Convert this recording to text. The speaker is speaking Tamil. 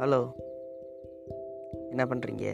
ஹலோ என்ன பண்ணுறீங்க